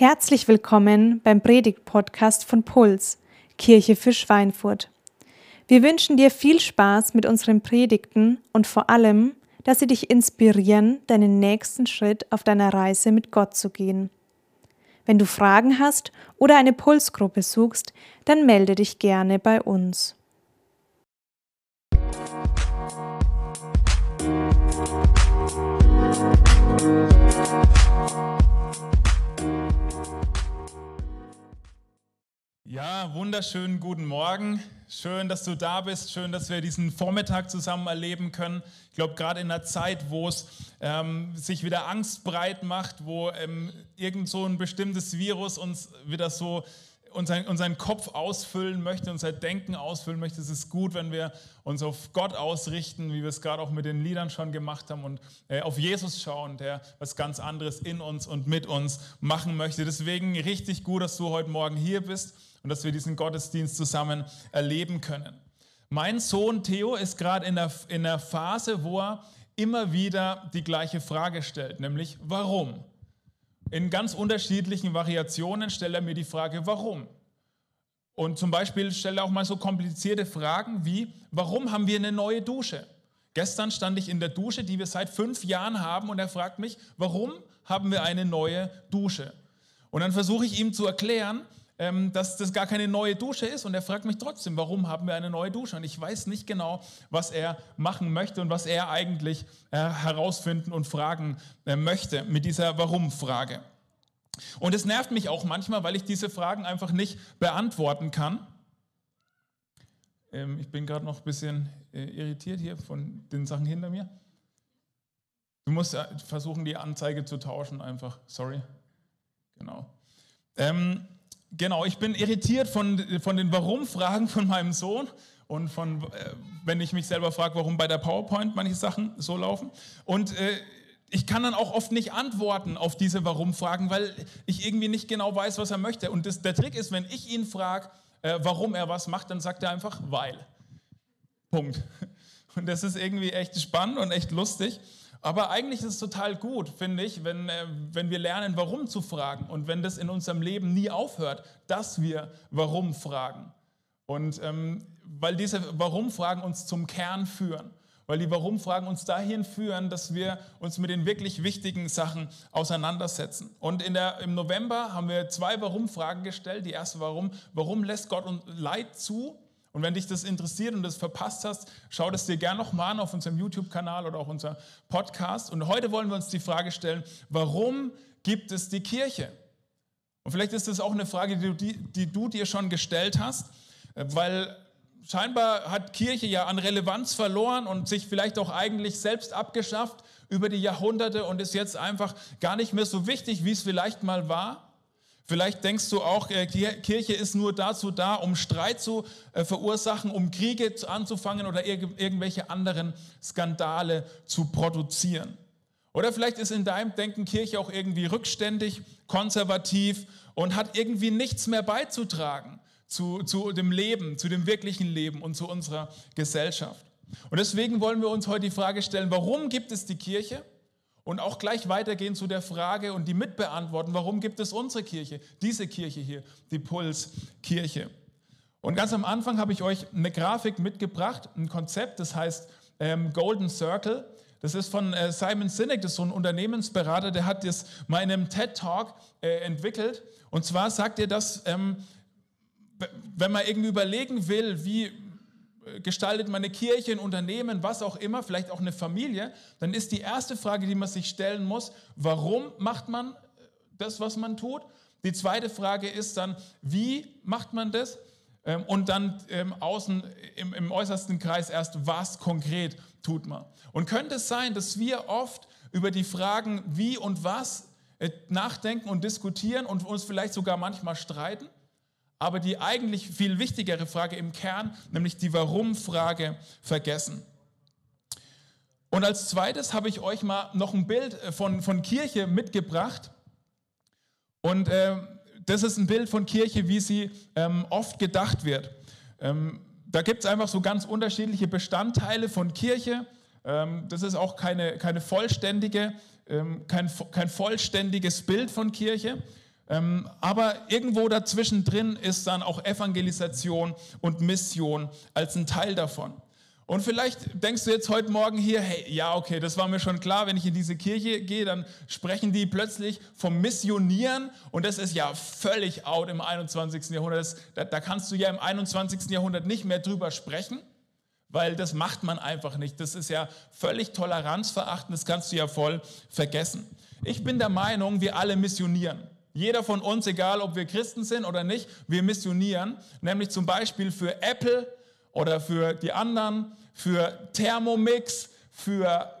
Herzlich willkommen beim Predigt-Podcast von Puls, Kirche für Schweinfurt. Wir wünschen dir viel Spaß mit unseren Predigten und vor allem, dass sie dich inspirieren, deinen nächsten Schritt auf deiner Reise mit Gott zu gehen. Wenn du Fragen hast oder eine Pulsgruppe suchst, dann melde dich gerne bei uns. Ja, wunderschönen guten Morgen. Schön, dass du da bist. Schön, dass wir diesen Vormittag zusammen erleben können. Ich glaube, gerade in einer Zeit, wo es ähm, sich wieder Angst breit macht, wo ähm, irgend so ein bestimmtes Virus uns wieder so unseren, unseren Kopf ausfüllen möchte, unser Denken ausfüllen möchte, es ist gut, wenn wir uns auf Gott ausrichten, wie wir es gerade auch mit den Liedern schon gemacht haben und äh, auf Jesus schauen, der was ganz anderes in uns und mit uns machen möchte. Deswegen richtig gut, dass du heute Morgen hier bist und dass wir diesen Gottesdienst zusammen erleben können. Mein Sohn Theo ist gerade in der, in der Phase, wo er immer wieder die gleiche Frage stellt, nämlich warum? In ganz unterschiedlichen Variationen stellt er mir die Frage, warum? Und zum Beispiel stellt er auch mal so komplizierte Fragen wie, warum haben wir eine neue Dusche? Gestern stand ich in der Dusche, die wir seit fünf Jahren haben, und er fragt mich, warum haben wir eine neue Dusche? Und dann versuche ich ihm zu erklären, dass das gar keine neue Dusche ist. Und er fragt mich trotzdem, warum haben wir eine neue Dusche? Und ich weiß nicht genau, was er machen möchte und was er eigentlich äh, herausfinden und fragen äh, möchte mit dieser Warum-Frage. Und es nervt mich auch manchmal, weil ich diese Fragen einfach nicht beantworten kann. Ähm, ich bin gerade noch ein bisschen äh, irritiert hier von den Sachen hinter mir. Du musst versuchen, die Anzeige zu tauschen, einfach. Sorry. Genau. Ähm, Genau, ich bin irritiert von, von den Warum-Fragen von meinem Sohn und von, äh, wenn ich mich selber frage, warum bei der PowerPoint manche Sachen so laufen. Und äh, ich kann dann auch oft nicht antworten auf diese Warum-Fragen, weil ich irgendwie nicht genau weiß, was er möchte. Und das, der Trick ist, wenn ich ihn frage, äh, warum er was macht, dann sagt er einfach, weil. Punkt. Und das ist irgendwie echt spannend und echt lustig. Aber eigentlich ist es total gut, finde ich, wenn, äh, wenn wir lernen, warum zu fragen und wenn das in unserem Leben nie aufhört, dass wir warum fragen. Und ähm, weil diese Warum-Fragen uns zum Kern führen, weil die Warum-Fragen uns dahin führen, dass wir uns mit den wirklich wichtigen Sachen auseinandersetzen. Und in der, im November haben wir zwei Warum-Fragen gestellt. Die erste Warum, warum lässt Gott uns Leid zu? Und wenn dich das interessiert und das verpasst hast, schau das dir gerne nochmal an auf unserem YouTube-Kanal oder auch unser Podcast. Und heute wollen wir uns die Frage stellen, warum gibt es die Kirche? Und vielleicht ist das auch eine Frage, die du, die, die du dir schon gestellt hast, weil scheinbar hat Kirche ja an Relevanz verloren und sich vielleicht auch eigentlich selbst abgeschafft über die Jahrhunderte und ist jetzt einfach gar nicht mehr so wichtig, wie es vielleicht mal war. Vielleicht denkst du auch, äh, Kirche ist nur dazu da, um Streit zu äh, verursachen, um Kriege anzufangen oder irgendwelche anderen Skandale zu produzieren. Oder vielleicht ist in deinem Denken Kirche auch irgendwie rückständig, konservativ und hat irgendwie nichts mehr beizutragen zu, zu dem Leben, zu dem wirklichen Leben und zu unserer Gesellschaft. Und deswegen wollen wir uns heute die Frage stellen, warum gibt es die Kirche? Und auch gleich weitergehen zu der Frage und die mitbeantworten, warum gibt es unsere Kirche, diese Kirche hier, die Pulskirche. Und ganz am Anfang habe ich euch eine Grafik mitgebracht, ein Konzept, das heißt ähm, Golden Circle. Das ist von äh, Simon Sinek, das ist so ein Unternehmensberater, der hat das mal in einem TED-Talk äh, entwickelt. Und zwar sagt er, dass ähm, wenn man irgendwie überlegen will, wie gestaltet man eine Kirche, ein Unternehmen, was auch immer, vielleicht auch eine Familie, dann ist die erste Frage, die man sich stellen muss, warum macht man das, was man tut? Die zweite Frage ist dann, wie macht man das? Ähm, und dann ähm, außen im, im äußersten Kreis erst, was konkret tut man? Und könnte es sein, dass wir oft über die Fragen wie und was äh, nachdenken und diskutieren und uns vielleicht sogar manchmal streiten? Aber die eigentlich viel wichtigere Frage im Kern, nämlich die Warum-Frage, vergessen. Und als zweites habe ich euch mal noch ein Bild äh, von, von Kirche mitgebracht. Und äh, das ist ein Bild von Kirche, wie sie ähm, oft gedacht wird. Ähm, da gibt es einfach so ganz unterschiedliche Bestandteile von Kirche. Ähm, das ist auch keine, keine vollständige, ähm, kein, kein vollständiges Bild von Kirche. Ähm, aber irgendwo dazwischen drin ist dann auch Evangelisation und Mission als ein Teil davon. Und vielleicht denkst du jetzt heute Morgen hier, hey, ja, okay, das war mir schon klar, wenn ich in diese Kirche gehe, dann sprechen die plötzlich vom Missionieren und das ist ja völlig out im 21. Jahrhundert. Das, da, da kannst du ja im 21. Jahrhundert nicht mehr drüber sprechen, weil das macht man einfach nicht. Das ist ja völlig toleranzverachtend, das kannst du ja voll vergessen. Ich bin der Meinung, wir alle missionieren. Jeder von uns, egal ob wir Christen sind oder nicht, wir missionieren, nämlich zum Beispiel für Apple oder für die anderen, für Thermomix, für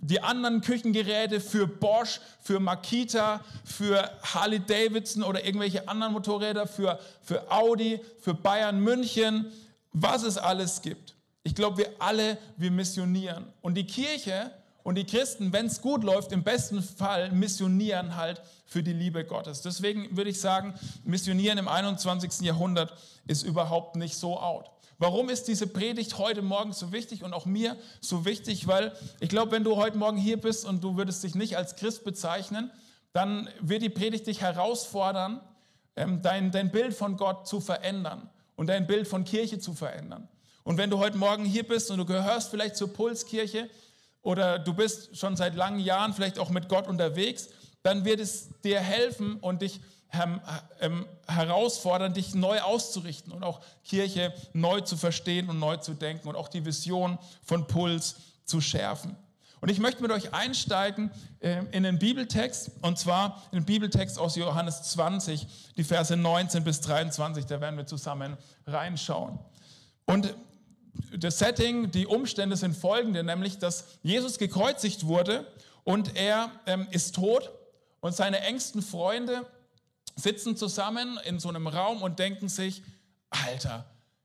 die anderen Küchengeräte, für Bosch, für Makita, für Harley Davidson oder irgendwelche anderen Motorräder, für, für Audi, für Bayern München, was es alles gibt. Ich glaube, wir alle, wir missionieren. Und die Kirche und die Christen, wenn es gut läuft, im besten Fall missionieren halt für die Liebe Gottes. Deswegen würde ich sagen, missionieren im 21. Jahrhundert ist überhaupt nicht so out. Warum ist diese Predigt heute Morgen so wichtig und auch mir so wichtig? Weil ich glaube, wenn du heute Morgen hier bist und du würdest dich nicht als Christ bezeichnen, dann wird die Predigt dich herausfordern, ähm, dein, dein Bild von Gott zu verändern und dein Bild von Kirche zu verändern. Und wenn du heute Morgen hier bist und du gehörst vielleicht zur Pulskirche oder du bist schon seit langen Jahren vielleicht auch mit Gott unterwegs, dann wird es dir helfen und dich ähm, herausfordern, dich neu auszurichten und auch Kirche neu zu verstehen und neu zu denken und auch die Vision von Puls zu schärfen. Und ich möchte mit euch einsteigen ähm, in den Bibeltext, und zwar in den Bibeltext aus Johannes 20, die Verse 19 bis 23, da werden wir zusammen reinschauen. Und das Setting, die Umstände sind folgende, nämlich, dass Jesus gekreuzigt wurde und er ähm, ist tot und seine engsten Freunde sitzen zusammen in so einem Raum und denken sich, Alter,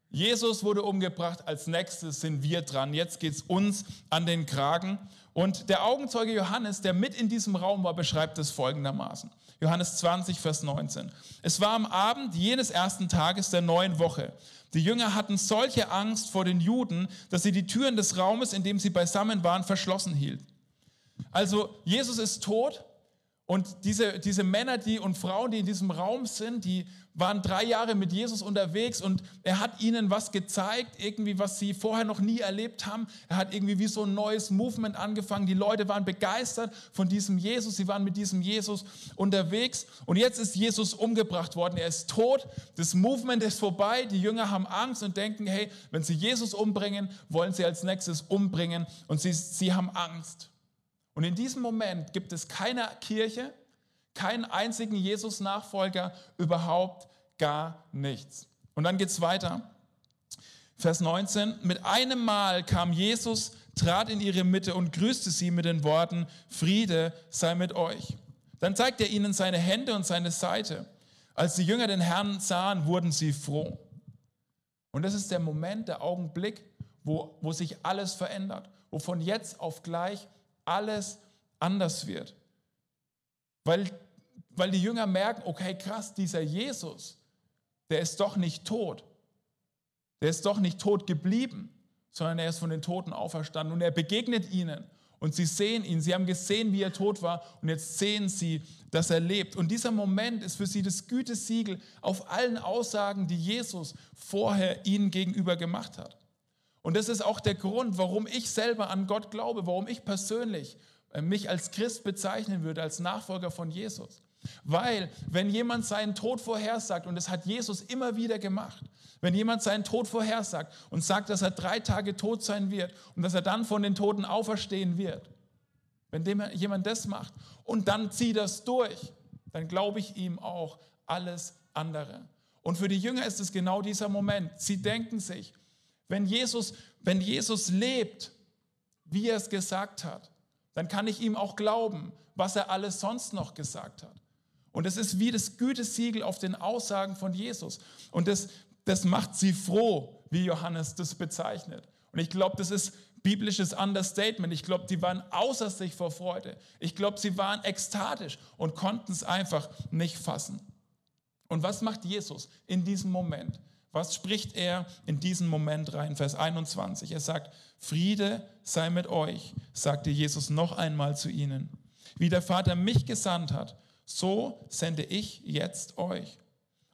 Jesus wurde umgebracht, als nächstes sind wir dran, jetzt geht es uns an den Kragen. Und der Augenzeuge Johannes, der mit in diesem Raum war, beschreibt es folgendermaßen. Johannes 20, Vers 19. Es war am Abend jenes ersten Tages der neuen Woche. Die Jünger hatten solche Angst vor den Juden, dass sie die Türen des Raumes, in dem sie beisammen waren, verschlossen hielten. Also Jesus ist tot und diese, diese Männer die, und Frauen, die in diesem Raum sind, die waren drei Jahre mit Jesus unterwegs und er hat ihnen was gezeigt, irgendwie, was sie vorher noch nie erlebt haben. Er hat irgendwie wie so ein neues Movement angefangen. Die Leute waren begeistert von diesem Jesus. Sie waren mit diesem Jesus unterwegs. Und jetzt ist Jesus umgebracht worden. Er ist tot. Das Movement ist vorbei. Die Jünger haben Angst und denken, hey, wenn sie Jesus umbringen, wollen sie als nächstes umbringen. Und sie, sie haben Angst. Und in diesem Moment gibt es keine Kirche, keinen einzigen Jesus-Nachfolger, überhaupt gar nichts. Und dann geht es weiter. Vers 19. Mit einem Mal kam Jesus, trat in ihre Mitte und grüßte sie mit den Worten, Friede sei mit euch. Dann zeigte er ihnen seine Hände und seine Seite. Als die Jünger den Herrn sahen, wurden sie froh. Und das ist der Moment, der Augenblick, wo, wo sich alles verändert, wo von jetzt auf gleich alles anders wird. Weil, weil die Jünger merken, okay, krass, dieser Jesus, der ist doch nicht tot. Der ist doch nicht tot geblieben, sondern er ist von den Toten auferstanden und er begegnet ihnen. Und sie sehen ihn, sie haben gesehen, wie er tot war und jetzt sehen sie, dass er lebt. Und dieser Moment ist für sie das Gütesiegel auf allen Aussagen, die Jesus vorher ihnen gegenüber gemacht hat. Und das ist auch der Grund, warum ich selber an Gott glaube, warum ich persönlich äh, mich als Christ bezeichnen würde, als Nachfolger von Jesus. Weil, wenn jemand seinen Tod vorhersagt, und das hat Jesus immer wieder gemacht, wenn jemand seinen Tod vorhersagt und sagt, dass er drei Tage tot sein wird und dass er dann von den Toten auferstehen wird, wenn jemand das macht und dann zieht das durch, dann glaube ich ihm auch alles andere. Und für die Jünger ist es genau dieser Moment. Sie denken sich, wenn Jesus, wenn Jesus lebt, wie er es gesagt hat, dann kann ich ihm auch glauben, was er alles sonst noch gesagt hat. Und es ist wie das Gütesiegel auf den Aussagen von Jesus. Und das, das macht sie froh, wie Johannes das bezeichnet. Und ich glaube, das ist biblisches Understatement. Ich glaube, die waren außer sich vor Freude. Ich glaube, sie waren ekstatisch und konnten es einfach nicht fassen. Und was macht Jesus in diesem Moment? Was spricht er in diesen Moment rein? Vers 21. Er sagt, Friede sei mit euch, sagte Jesus noch einmal zu ihnen. Wie der Vater mich gesandt hat, so sende ich jetzt euch.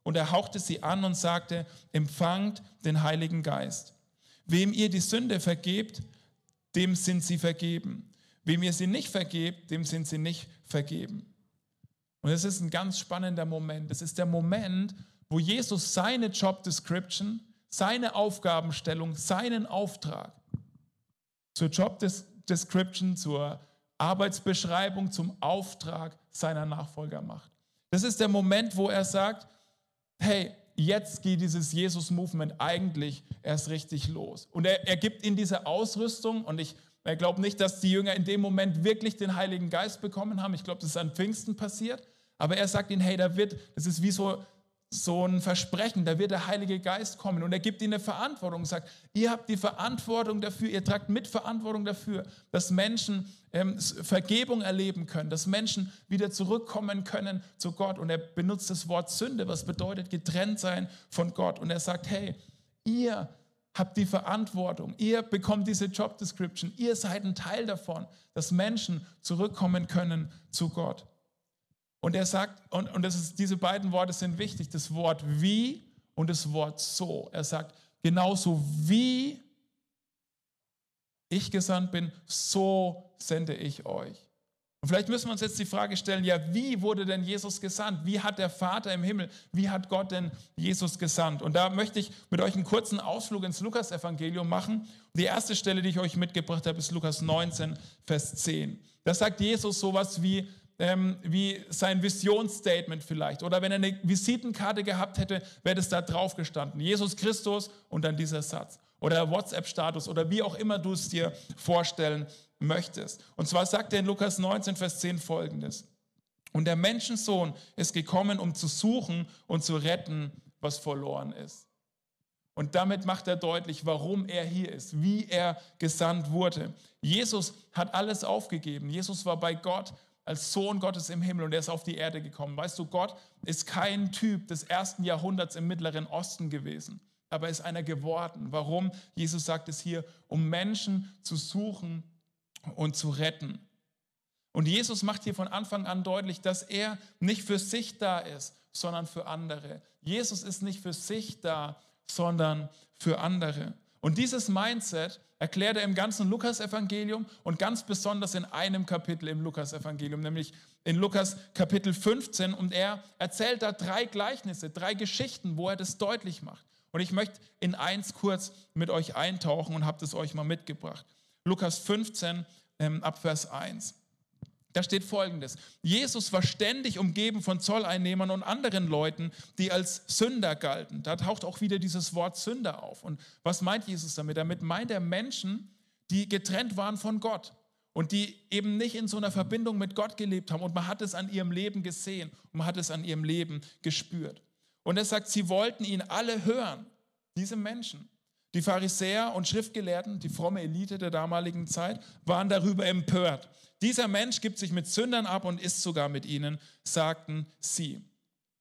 Und er hauchte sie an und sagte, empfangt den Heiligen Geist. Wem ihr die Sünde vergebt, dem sind sie vergeben. Wem ihr sie nicht vergebt, dem sind sie nicht vergeben. Und es ist ein ganz spannender Moment. Es ist der Moment, wo Jesus seine Job Description, seine Aufgabenstellung, seinen Auftrag zur Job Description, zur Arbeitsbeschreibung, zum Auftrag seiner Nachfolger macht. Das ist der Moment, wo er sagt, hey, jetzt geht dieses Jesus-Movement eigentlich erst richtig los. Und er, er gibt ihnen diese Ausrüstung und ich glaube nicht, dass die Jünger in dem Moment wirklich den Heiligen Geist bekommen haben. Ich glaube, das ist an Pfingsten passiert. Aber er sagt ihnen, hey, da wird, das ist wie so so ein Versprechen, da wird der Heilige Geist kommen und er gibt ihnen eine Verantwortung und sagt, ihr habt die Verantwortung dafür, ihr tragt Mitverantwortung dafür, dass Menschen ähm, Vergebung erleben können, dass Menschen wieder zurückkommen können zu Gott. Und er benutzt das Wort Sünde, was bedeutet getrennt sein von Gott. Und er sagt, hey, ihr habt die Verantwortung, ihr bekommt diese Job Description, ihr seid ein Teil davon, dass Menschen zurückkommen können zu Gott. Und er sagt, und, und das ist, diese beiden Worte sind wichtig, das Wort wie und das Wort so. Er sagt, genauso wie ich gesandt bin, so sende ich euch. Und vielleicht müssen wir uns jetzt die Frage stellen, ja, wie wurde denn Jesus gesandt? Wie hat der Vater im Himmel, wie hat Gott denn Jesus gesandt? Und da möchte ich mit euch einen kurzen Ausflug ins Lukas-Evangelium machen. Die erste Stelle, die ich euch mitgebracht habe, ist Lukas 19, Vers 10. Da sagt Jesus sowas wie, ähm, wie sein Visionsstatement vielleicht. Oder wenn er eine Visitenkarte gehabt hätte, wäre das da drauf gestanden. Jesus Christus und dann dieser Satz. Oder WhatsApp-Status oder wie auch immer du es dir vorstellen möchtest. Und zwar sagt er in Lukas 19, Vers 10 folgendes. Und der Menschensohn ist gekommen, um zu suchen und zu retten, was verloren ist. Und damit macht er deutlich, warum er hier ist, wie er gesandt wurde. Jesus hat alles aufgegeben. Jesus war bei Gott als Sohn Gottes im Himmel und er ist auf die Erde gekommen. Weißt du, Gott ist kein Typ des ersten Jahrhunderts im Mittleren Osten gewesen, aber ist einer geworden. Warum? Jesus sagt es hier, um Menschen zu suchen und zu retten. Und Jesus macht hier von Anfang an deutlich, dass er nicht für sich da ist, sondern für andere. Jesus ist nicht für sich da, sondern für andere. Und dieses Mindset erklärt er im ganzen Lukas-Evangelium und ganz besonders in einem Kapitel im Lukas-Evangelium, nämlich in Lukas Kapitel 15. Und er erzählt da drei Gleichnisse, drei Geschichten, wo er das deutlich macht. Und ich möchte in eins kurz mit euch eintauchen und habe das euch mal mitgebracht. Lukas 15 ähm, ab Vers 1. Da steht folgendes. Jesus war ständig umgeben von Zolleinnehmern und anderen Leuten, die als Sünder galten. Da taucht auch wieder dieses Wort Sünder auf. Und was meint Jesus damit? Damit meint er Menschen, die getrennt waren von Gott und die eben nicht in so einer Verbindung mit Gott gelebt haben. Und man hat es an ihrem Leben gesehen und man hat es an ihrem Leben gespürt. Und er sagt, sie wollten ihn alle hören, diese Menschen. Die Pharisäer und Schriftgelehrten, die fromme Elite der damaligen Zeit, waren darüber empört. Dieser Mensch gibt sich mit Sündern ab und ist sogar mit ihnen, sagten sie.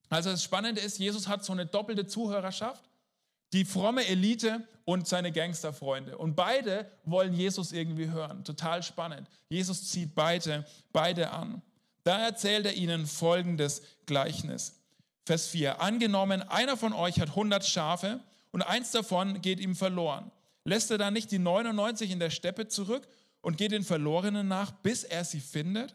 Also das Spannende ist, Jesus hat so eine doppelte Zuhörerschaft, die fromme Elite und seine Gangsterfreunde. Und beide wollen Jesus irgendwie hören. Total spannend. Jesus zieht beide, beide an. Da erzählt er ihnen folgendes Gleichnis. Vers 4. Angenommen, einer von euch hat 100 Schafe und eins davon geht ihm verloren. Lässt er dann nicht die 99 in der Steppe zurück und geht den Verlorenen nach, bis er sie findet.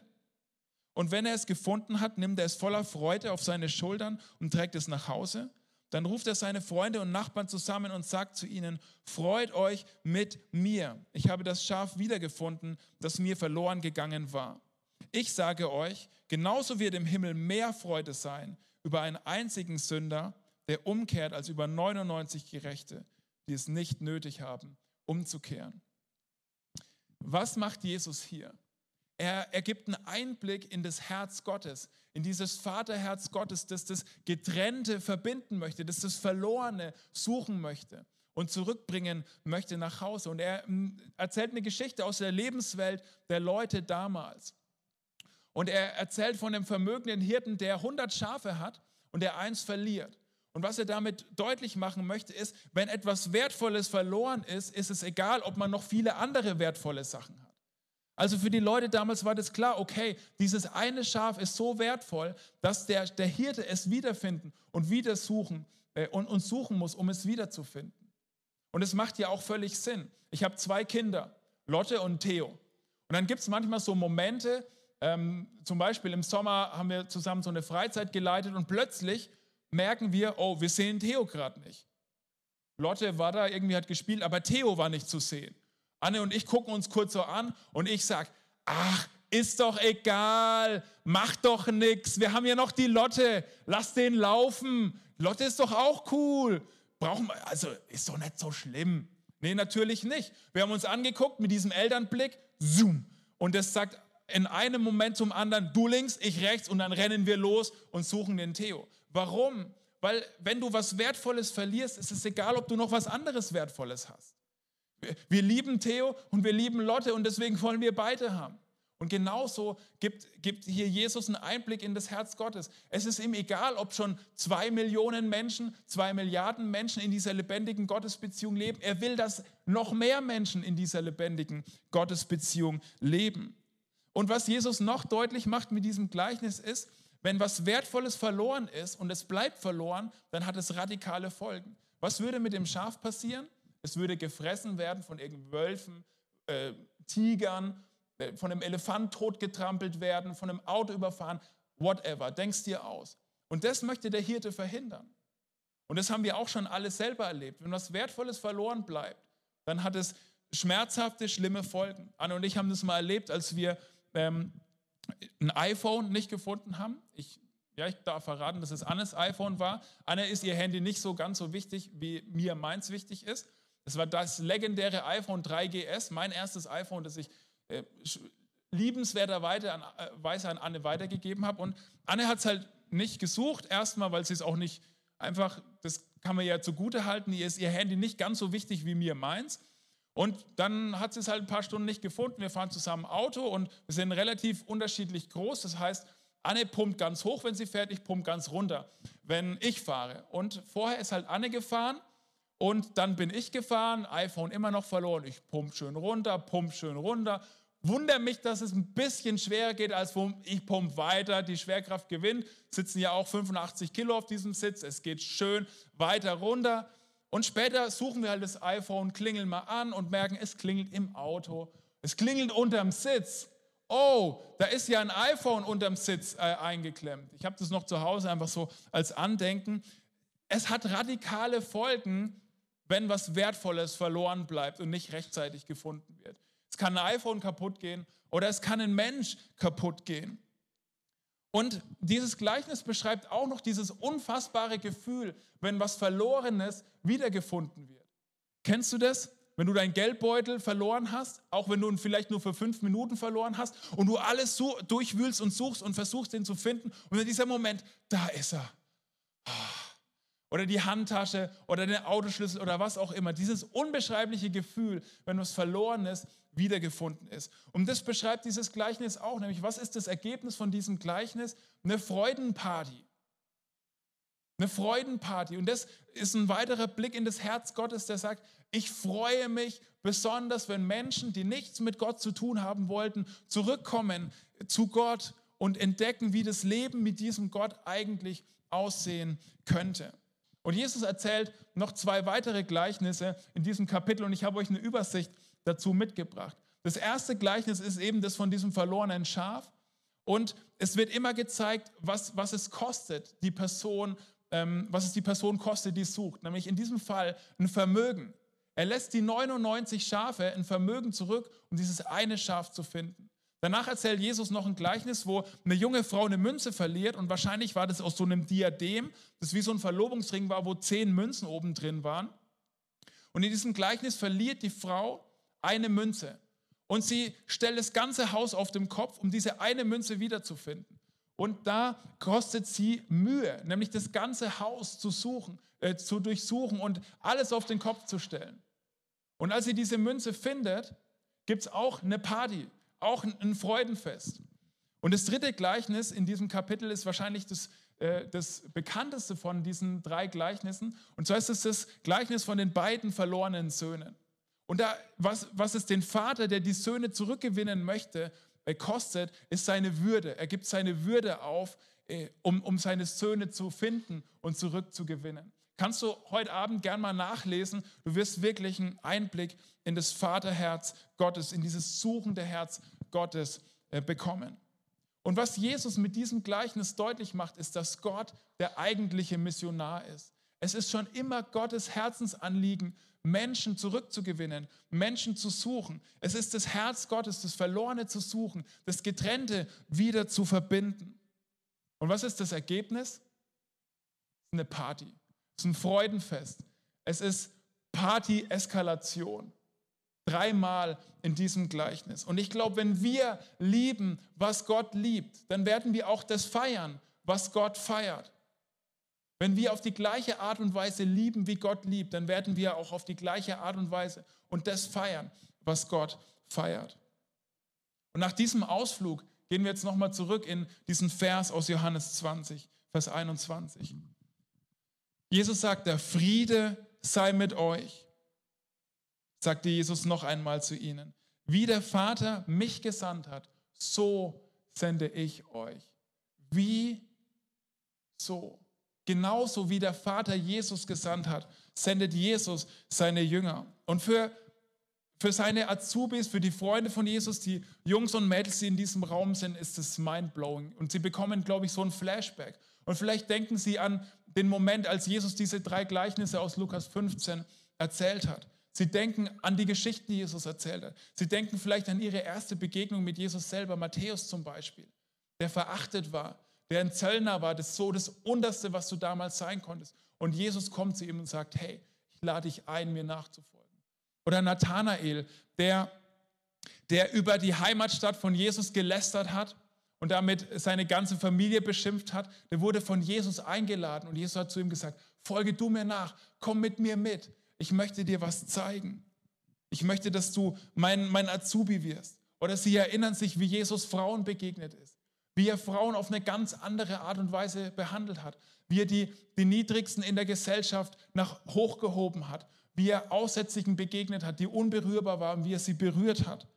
Und wenn er es gefunden hat, nimmt er es voller Freude auf seine Schultern und trägt es nach Hause. Dann ruft er seine Freunde und Nachbarn zusammen und sagt zu ihnen, freut euch mit mir. Ich habe das Schaf wiedergefunden, das mir verloren gegangen war. Ich sage euch, genauso wird im Himmel mehr Freude sein über einen einzigen Sünder, der umkehrt, als über 99 Gerechte, die es nicht nötig haben, umzukehren. Was macht Jesus hier? Er, er gibt einen Einblick in das Herz Gottes, in dieses Vaterherz Gottes, das das Getrennte verbinden möchte, das das Verlorene suchen möchte und zurückbringen möchte nach Hause. Und er hm, erzählt eine Geschichte aus der Lebenswelt der Leute damals. Und er erzählt von dem vermögenden Hirten, der 100 Schafe hat und der eins verliert. Und was er damit deutlich machen möchte, ist, wenn etwas Wertvolles verloren ist, ist es egal, ob man noch viele andere wertvolle Sachen hat. Also für die Leute damals war das klar, okay, dieses eine Schaf ist so wertvoll, dass der, der Hirte es wiederfinden und wieder suchen äh, und, und suchen muss, um es wiederzufinden. Und es macht ja auch völlig Sinn. Ich habe zwei Kinder, Lotte und Theo. Und dann gibt es manchmal so Momente, ähm, zum Beispiel im Sommer haben wir zusammen so eine Freizeit geleitet und plötzlich merken wir, oh, wir sehen Theo gerade nicht. Lotte war da, irgendwie hat gespielt, aber Theo war nicht zu sehen. Anne und ich gucken uns kurz so an und ich sage, ach, ist doch egal, mach doch nichts, wir haben ja noch die Lotte, lass den laufen. Lotte ist doch auch cool. Brauchen wir, also ist doch nicht so schlimm. Nee, natürlich nicht. Wir haben uns angeguckt mit diesem Elternblick, zoom. Und das sagt in einem Moment zum anderen, du links, ich rechts und dann rennen wir los und suchen den Theo. Warum? Weil wenn du was Wertvolles verlierst, ist es egal, ob du noch was anderes Wertvolles hast. Wir lieben Theo und wir lieben Lotte und deswegen wollen wir beide haben. Und genauso gibt, gibt hier Jesus einen Einblick in das Herz Gottes. Es ist ihm egal, ob schon zwei Millionen Menschen, zwei Milliarden Menschen in dieser lebendigen Gottesbeziehung leben. Er will, dass noch mehr Menschen in dieser lebendigen Gottesbeziehung leben. Und was Jesus noch deutlich macht mit diesem Gleichnis ist, wenn was Wertvolles verloren ist und es bleibt verloren, dann hat es radikale Folgen. Was würde mit dem Schaf passieren? Es würde gefressen werden von irgendwelchen Wölfen, äh, Tigern, äh, von einem Elefant totgetrampelt werden, von einem Auto überfahren, whatever. Denkst dir aus. Und das möchte der Hirte verhindern. Und das haben wir auch schon alles selber erlebt. Wenn was Wertvolles verloren bleibt, dann hat es schmerzhafte, schlimme Folgen. Anne und ich haben das mal erlebt, als wir ähm, ein iPhone nicht gefunden haben. Ich, ja, ich darf verraten, dass es Annes iPhone war. Anne ist ihr Handy nicht so ganz so wichtig, wie mir meins wichtig ist. Es war das legendäre iPhone 3GS, mein erstes iPhone, das ich äh, liebenswerterweise an, äh, an Anne weitergegeben habe. Und Anne hat es halt nicht gesucht, erstmal, weil sie es auch nicht einfach, das kann man ja zugute halten, ihr ist ihr Handy nicht ganz so wichtig wie mir meins. Und dann hat sie es halt ein paar Stunden nicht gefunden. Wir fahren zusammen Auto und wir sind relativ unterschiedlich groß. Das heißt, Anne pumpt ganz hoch, wenn sie fährt, ich pumpe ganz runter, wenn ich fahre. Und vorher ist halt Anne gefahren und dann bin ich gefahren, iPhone immer noch verloren. Ich pump schön runter, pump schön runter. Wunder mich, dass es ein bisschen schwerer geht, als ich pump weiter, die Schwerkraft gewinnt. Sitzen ja auch 85 Kilo auf diesem Sitz. Es geht schön weiter runter. Und später suchen wir halt das iPhone, klingeln mal an und merken, es klingelt im Auto. Es klingelt unterm Sitz. Oh, da ist ja ein iPhone unterm Sitz äh, eingeklemmt. Ich habe das noch zu Hause einfach so als Andenken. Es hat radikale Folgen, wenn was Wertvolles verloren bleibt und nicht rechtzeitig gefunden wird. Es kann ein iPhone kaputt gehen oder es kann ein Mensch kaputt gehen. Und dieses Gleichnis beschreibt auch noch dieses unfassbare Gefühl, wenn was Verlorenes wiedergefunden wird. Kennst du das? Wenn du deinen Geldbeutel verloren hast, auch wenn du ihn vielleicht nur für fünf Minuten verloren hast und du alles so durchwühlst und suchst und versuchst, ihn zu finden und in dieser Moment, da ist er. Oder die Handtasche oder den Autoschlüssel oder was auch immer. Dieses unbeschreibliche Gefühl, wenn was Verlorenes wiedergefunden ist. Und das beschreibt dieses Gleichnis auch, nämlich was ist das Ergebnis von diesem Gleichnis? Eine Freudenparty. Eine Freudenparty. Und das ist ein weiterer Blick in das Herz Gottes, der sagt, ich freue mich besonders, wenn Menschen, die nichts mit Gott zu tun haben wollten, zurückkommen zu Gott und entdecken, wie das Leben mit diesem Gott eigentlich aussehen könnte. Und Jesus erzählt noch zwei weitere Gleichnisse in diesem Kapitel und ich habe euch eine Übersicht dazu mitgebracht. Das erste Gleichnis ist eben das von diesem verlorenen Schaf und es wird immer gezeigt, was, was es kostet, die Person, ähm, was es die Person kostet, die sucht. Nämlich in diesem Fall ein Vermögen. Er lässt die 99 Schafe ein Vermögen zurück, um dieses eine Schaf zu finden. Danach erzählt Jesus noch ein Gleichnis, wo eine junge Frau eine Münze verliert und wahrscheinlich war das aus so einem Diadem, das wie so ein Verlobungsring war, wo zehn Münzen oben drin waren. Und in diesem Gleichnis verliert die Frau eine Münze und sie stellt das ganze Haus auf den Kopf, um diese eine Münze wiederzufinden. Und da kostet sie Mühe, nämlich das ganze Haus zu suchen, äh, zu durchsuchen und alles auf den Kopf zu stellen. Und als sie diese Münze findet, gibt es auch eine Party auch ein Freudenfest. Und das dritte Gleichnis in diesem Kapitel ist wahrscheinlich das, äh, das bekannteste von diesen drei Gleichnissen. Und zwar ist es das Gleichnis von den beiden verlorenen Söhnen. Und da, was, was es den Vater, der die Söhne zurückgewinnen möchte, äh, kostet, ist seine Würde. Er gibt seine Würde auf, äh, um, um seine Söhne zu finden und zurückzugewinnen. Kannst du heute Abend gern mal nachlesen. Du wirst wirklich einen Einblick in das Vaterherz Gottes, in dieses suchende Herz Gottes äh, bekommen. Und was Jesus mit diesem Gleichnis deutlich macht, ist, dass Gott der eigentliche Missionar ist. Es ist schon immer Gottes Herzensanliegen, Menschen zurückzugewinnen, Menschen zu suchen. Es ist das Herz Gottes, das Verlorene zu suchen, das Getrennte wieder zu verbinden. Und was ist das Ergebnis? Eine Party. Es ist ein Freudenfest. Es ist Party-Eskalation. Dreimal in diesem Gleichnis. Und ich glaube, wenn wir lieben, was Gott liebt, dann werden wir auch das feiern, was Gott feiert. Wenn wir auf die gleiche Art und Weise lieben, wie Gott liebt, dann werden wir auch auf die gleiche Art und Weise und das feiern, was Gott feiert. Und nach diesem Ausflug gehen wir jetzt nochmal zurück in diesen Vers aus Johannes 20, Vers 21. Jesus sagt, der Friede sei mit euch, sagte Jesus noch einmal zu ihnen. Wie der Vater mich gesandt hat, so sende ich euch. Wie so. Genauso wie der Vater Jesus gesandt hat, sendet Jesus seine Jünger. Und für, für seine Azubis, für die Freunde von Jesus, die Jungs und Mädels, die in diesem Raum sind, ist es mindblowing. Und sie bekommen, glaube ich, so ein Flashback. Und vielleicht denken sie an den Moment, als Jesus diese drei Gleichnisse aus Lukas 15 erzählt hat. Sie denken an die Geschichten, die Jesus erzählt hat. Sie denken vielleicht an ihre erste Begegnung mit Jesus selber, Matthäus zum Beispiel, der verachtet war, der ein Zöllner war, das so das Unterste, was du damals sein konntest. Und Jesus kommt zu ihm und sagt, hey, ich lade dich ein, mir nachzufolgen. Oder Nathanael, der, der über die Heimatstadt von Jesus gelästert hat und damit seine ganze Familie beschimpft hat, der wurde von Jesus eingeladen und Jesus hat zu ihm gesagt, folge du mir nach, komm mit mir mit, ich möchte dir was zeigen. Ich möchte, dass du mein, mein Azubi wirst. Oder sie erinnern sich, wie Jesus Frauen begegnet ist wie er Frauen auf eine ganz andere Art und Weise behandelt hat, wie er die, die Niedrigsten in der Gesellschaft nach hochgehoben hat, wie er Aussätzigen begegnet hat, die unberührbar waren, wie er sie berührt hat,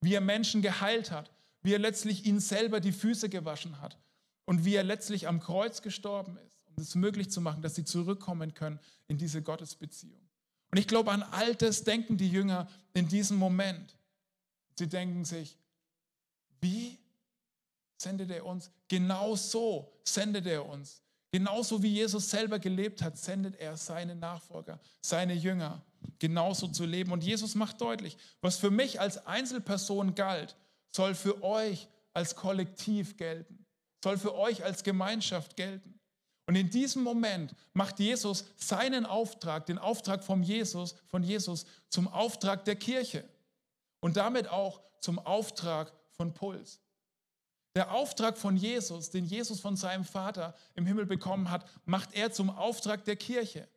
wie er Menschen geheilt hat, wie er letztlich ihnen selber die Füße gewaschen hat und wie er letztlich am Kreuz gestorben ist, um es möglich zu machen, dass sie zurückkommen können in diese Gottesbeziehung. Und ich glaube, an all das denken die Jünger in diesem Moment. Sie denken sich, wie sendet er uns. Genau so sendet er uns. Genauso wie Jesus selber gelebt hat, sendet er seine Nachfolger, seine Jünger, genauso zu leben. Und Jesus macht deutlich, was für mich als Einzelperson galt, soll für euch als Kollektiv gelten, soll für euch als Gemeinschaft gelten. Und in diesem Moment macht Jesus seinen Auftrag, den Auftrag von Jesus, von Jesus zum Auftrag der Kirche und damit auch zum Auftrag von Puls. Der Auftrag von Jesus, den Jesus von seinem Vater im Himmel bekommen hat, macht er zum Auftrag der Kirche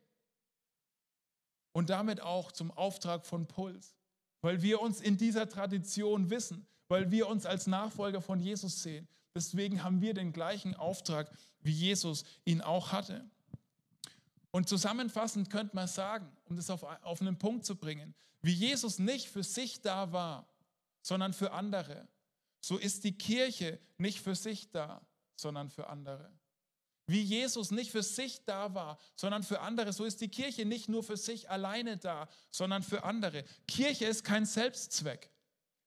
und damit auch zum Auftrag von Puls, weil wir uns in dieser Tradition wissen, weil wir uns als Nachfolger von Jesus sehen. Deswegen haben wir den gleichen Auftrag, wie Jesus ihn auch hatte. Und zusammenfassend könnte man sagen, um das auf, auf einen Punkt zu bringen, wie Jesus nicht für sich da war, sondern für andere, so ist die Kirche nicht für sich da, sondern für andere. Wie Jesus nicht für sich da war, sondern für andere, so ist die Kirche nicht nur für sich alleine da, sondern für andere. Kirche ist kein Selbstzweck.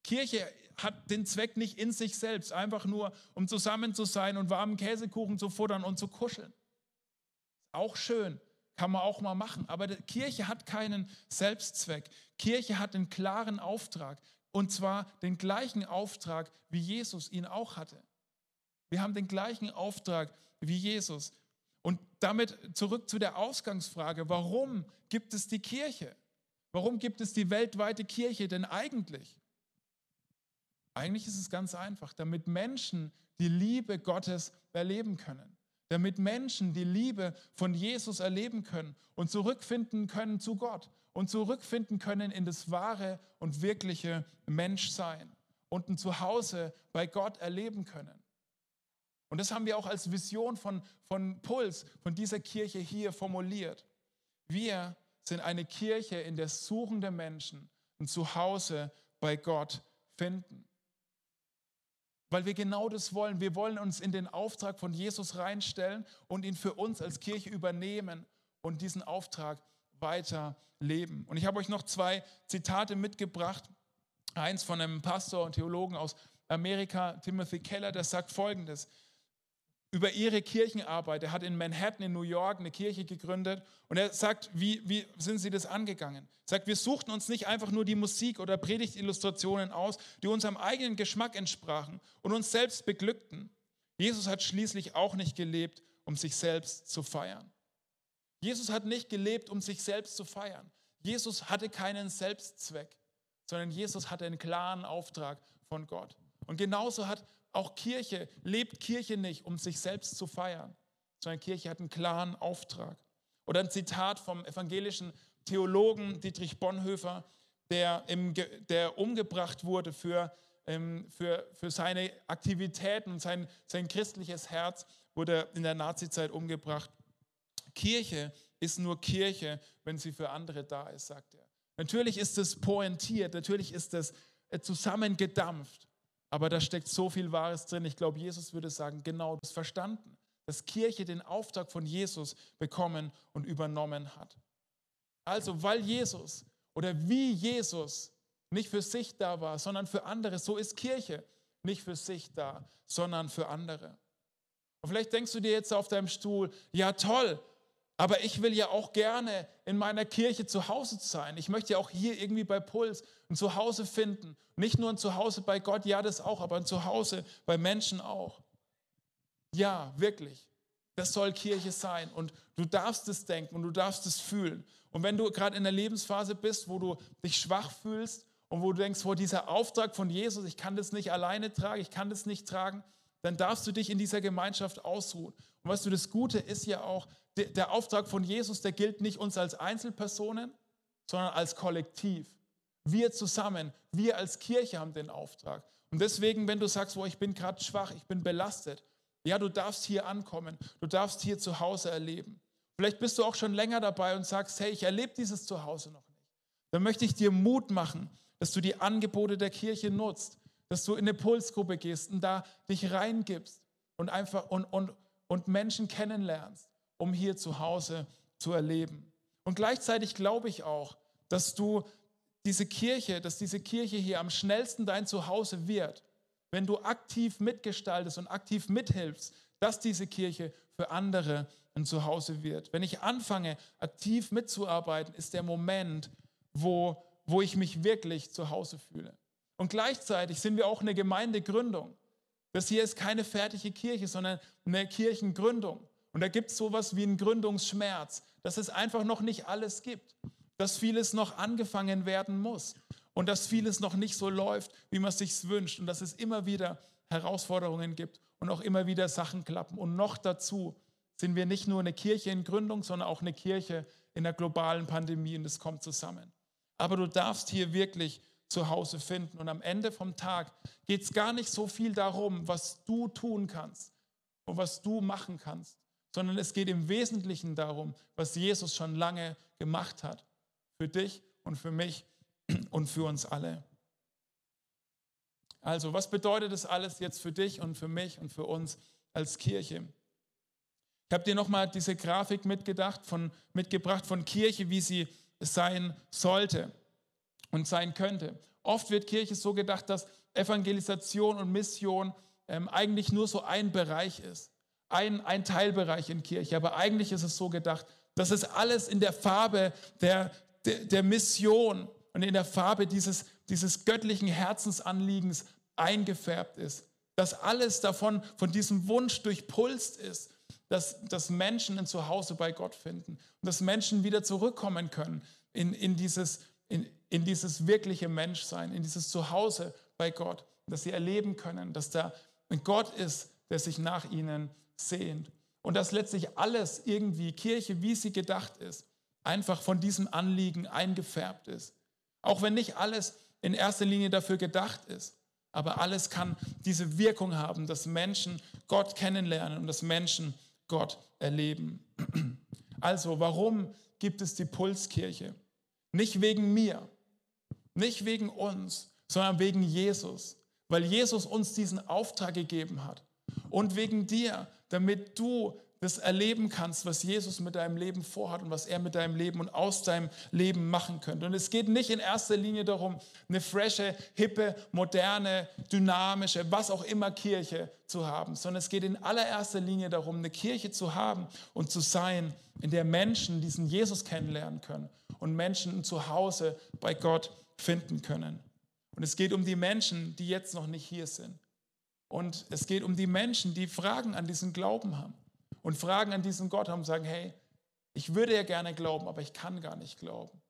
Kirche hat den Zweck nicht in sich selbst, einfach nur, um zusammen zu sein und warmen Käsekuchen zu futtern und zu kuscheln. Auch schön, kann man auch mal machen. Aber Kirche hat keinen Selbstzweck. Kirche hat einen klaren Auftrag. Und zwar den gleichen Auftrag, wie Jesus ihn auch hatte. Wir haben den gleichen Auftrag wie Jesus. Und damit zurück zu der Ausgangsfrage, warum gibt es die Kirche? Warum gibt es die weltweite Kirche denn eigentlich? Eigentlich ist es ganz einfach, damit Menschen die Liebe Gottes erleben können damit Menschen die Liebe von Jesus erleben können und zurückfinden können zu Gott und zurückfinden können in das wahre und wirkliche Menschsein und ein Zuhause bei Gott erleben können. Und das haben wir auch als Vision von, von Puls, von dieser Kirche hier formuliert. Wir sind eine Kirche, in der suchende Menschen ein Zuhause bei Gott finden. Weil wir genau das wollen. Wir wollen uns in den Auftrag von Jesus reinstellen und ihn für uns als Kirche übernehmen und diesen Auftrag weiter leben. Und ich habe euch noch zwei Zitate mitgebracht. Eins von einem Pastor und Theologen aus Amerika, Timothy Keller, der sagt folgendes über ihre Kirchenarbeit. Er hat in Manhattan in New York eine Kirche gegründet und er sagt, wie, wie sind sie das angegangen? Er sagt, wir suchten uns nicht einfach nur die Musik oder Predigtillustrationen aus, die unserem eigenen Geschmack entsprachen und uns selbst beglückten. Jesus hat schließlich auch nicht gelebt, um sich selbst zu feiern. Jesus hat nicht gelebt, um sich selbst zu feiern. Jesus hatte keinen Selbstzweck, sondern Jesus hatte einen klaren Auftrag von Gott. Und genauso hat auch Kirche, lebt Kirche nicht, um sich selbst zu feiern, sondern Kirche hat einen klaren Auftrag. Oder ein Zitat vom evangelischen Theologen Dietrich Bonhoeffer, der, im, der umgebracht wurde für, ähm, für, für seine Aktivitäten und sein, sein christliches Herz, wurde in der Nazizeit umgebracht. Kirche ist nur Kirche, wenn sie für andere da ist, sagt er. Natürlich ist es pointiert, natürlich ist es äh, zusammengedampft. Aber da steckt so viel Wahres drin. Ich glaube, Jesus würde sagen, genau das verstanden, dass Kirche den Auftrag von Jesus bekommen und übernommen hat. Also, weil Jesus oder wie Jesus nicht für sich da war, sondern für andere, so ist Kirche nicht für sich da, sondern für andere. Und vielleicht denkst du dir jetzt auf deinem Stuhl, ja toll, aber ich will ja auch gerne in meiner Kirche zu Hause sein. Ich möchte ja auch hier irgendwie bei Puls ein Zuhause finden. Nicht nur ein Zuhause bei Gott, ja, das auch, aber ein Zuhause bei Menschen auch. Ja, wirklich. Das soll Kirche sein. Und du darfst es denken und du darfst es fühlen. Und wenn du gerade in der Lebensphase bist, wo du dich schwach fühlst und wo du denkst, vor dieser Auftrag von Jesus, ich kann das nicht alleine tragen, ich kann das nicht tragen, dann darfst du dich in dieser Gemeinschaft ausruhen. Und weißt du, das Gute ist ja auch, der Auftrag von Jesus, der gilt nicht uns als Einzelpersonen, sondern als Kollektiv. Wir zusammen, wir als Kirche haben den Auftrag. Und deswegen, wenn du sagst, wo ich bin gerade schwach, ich bin belastet, ja, du darfst hier ankommen, du darfst hier zu Hause erleben. Vielleicht bist du auch schon länger dabei und sagst, hey, ich erlebe dieses Zuhause noch nicht. Dann möchte ich dir Mut machen, dass du die Angebote der Kirche nutzt, dass du in eine Pulsgruppe gehst und da dich reingibst und einfach und, und, und Menschen kennenlernst, um hier zu Hause zu erleben. Und gleichzeitig glaube ich auch, dass du diese Kirche, dass diese Kirche hier am schnellsten dein Zuhause wird, wenn du aktiv mitgestaltest und aktiv mithilfst, dass diese Kirche für andere ein Zuhause wird. Wenn ich anfange, aktiv mitzuarbeiten, ist der Moment, wo, wo ich mich wirklich zu Hause fühle. Und gleichzeitig sind wir auch eine Gemeindegründung. Das hier ist keine fertige Kirche, sondern eine Kirchengründung. Und da gibt es sowas wie einen Gründungsschmerz, dass es einfach noch nicht alles gibt, dass vieles noch angefangen werden muss und dass vieles noch nicht so läuft, wie man es sich wünscht und dass es immer wieder Herausforderungen gibt und auch immer wieder Sachen klappen. Und noch dazu sind wir nicht nur eine Kirche in Gründung, sondern auch eine Kirche in der globalen Pandemie und es kommt zusammen. Aber du darfst hier wirklich zu Hause finden. Und am Ende vom Tag geht es gar nicht so viel darum, was du tun kannst und was du machen kannst, sondern es geht im Wesentlichen darum, was Jesus schon lange gemacht hat. Für dich und für mich und für uns alle. Also, was bedeutet das alles jetzt für dich und für mich und für uns als Kirche? Ich habe dir nochmal diese Grafik mitgedacht von, mitgebracht von Kirche, wie sie sein sollte und sein könnte. Oft wird Kirche so gedacht, dass Evangelisation und Mission ähm, eigentlich nur so ein Bereich ist, ein, ein Teilbereich in Kirche. Aber eigentlich ist es so gedacht, dass es alles in der Farbe der, der, der Mission und in der Farbe dieses, dieses göttlichen Herzensanliegens eingefärbt ist. Dass alles davon, von diesem Wunsch durchpulst ist, dass, dass Menschen ein Zuhause bei Gott finden und dass Menschen wieder zurückkommen können in, in dieses in, in dieses wirkliche Menschsein, in dieses Zuhause bei Gott, dass sie erleben können, dass da ein Gott ist, der sich nach ihnen sehnt. Und dass letztlich alles irgendwie, Kirche, wie sie gedacht ist, einfach von diesem Anliegen eingefärbt ist. Auch wenn nicht alles in erster Linie dafür gedacht ist. Aber alles kann diese Wirkung haben, dass Menschen Gott kennenlernen und dass Menschen Gott erleben. Also, warum gibt es die Pulskirche? Nicht wegen mir, Nicht wegen uns, sondern wegen Jesus, weil Jesus uns diesen Auftrag gegeben hat. Und wegen dir, damit du das erleben kannst, was Jesus mit deinem Leben vorhat und was er mit deinem Leben und aus deinem Leben machen könnte. Und es geht nicht in erster Linie darum, eine frische, hippe, moderne, dynamische, was auch immer Kirche zu haben, sondern es geht in allererster Linie darum, eine Kirche zu haben und zu sein, in der Menschen diesen Jesus kennenlernen können und Menschen ein Zuhause bei Gott finden können. Und es geht um die Menschen, die jetzt noch nicht hier sind. Und es geht um die Menschen, die Fragen an diesen Glauben haben und Fragen an diesen Gott haben und sagen, hey, ich würde ja gerne glauben, aber ich kann gar nicht glauben.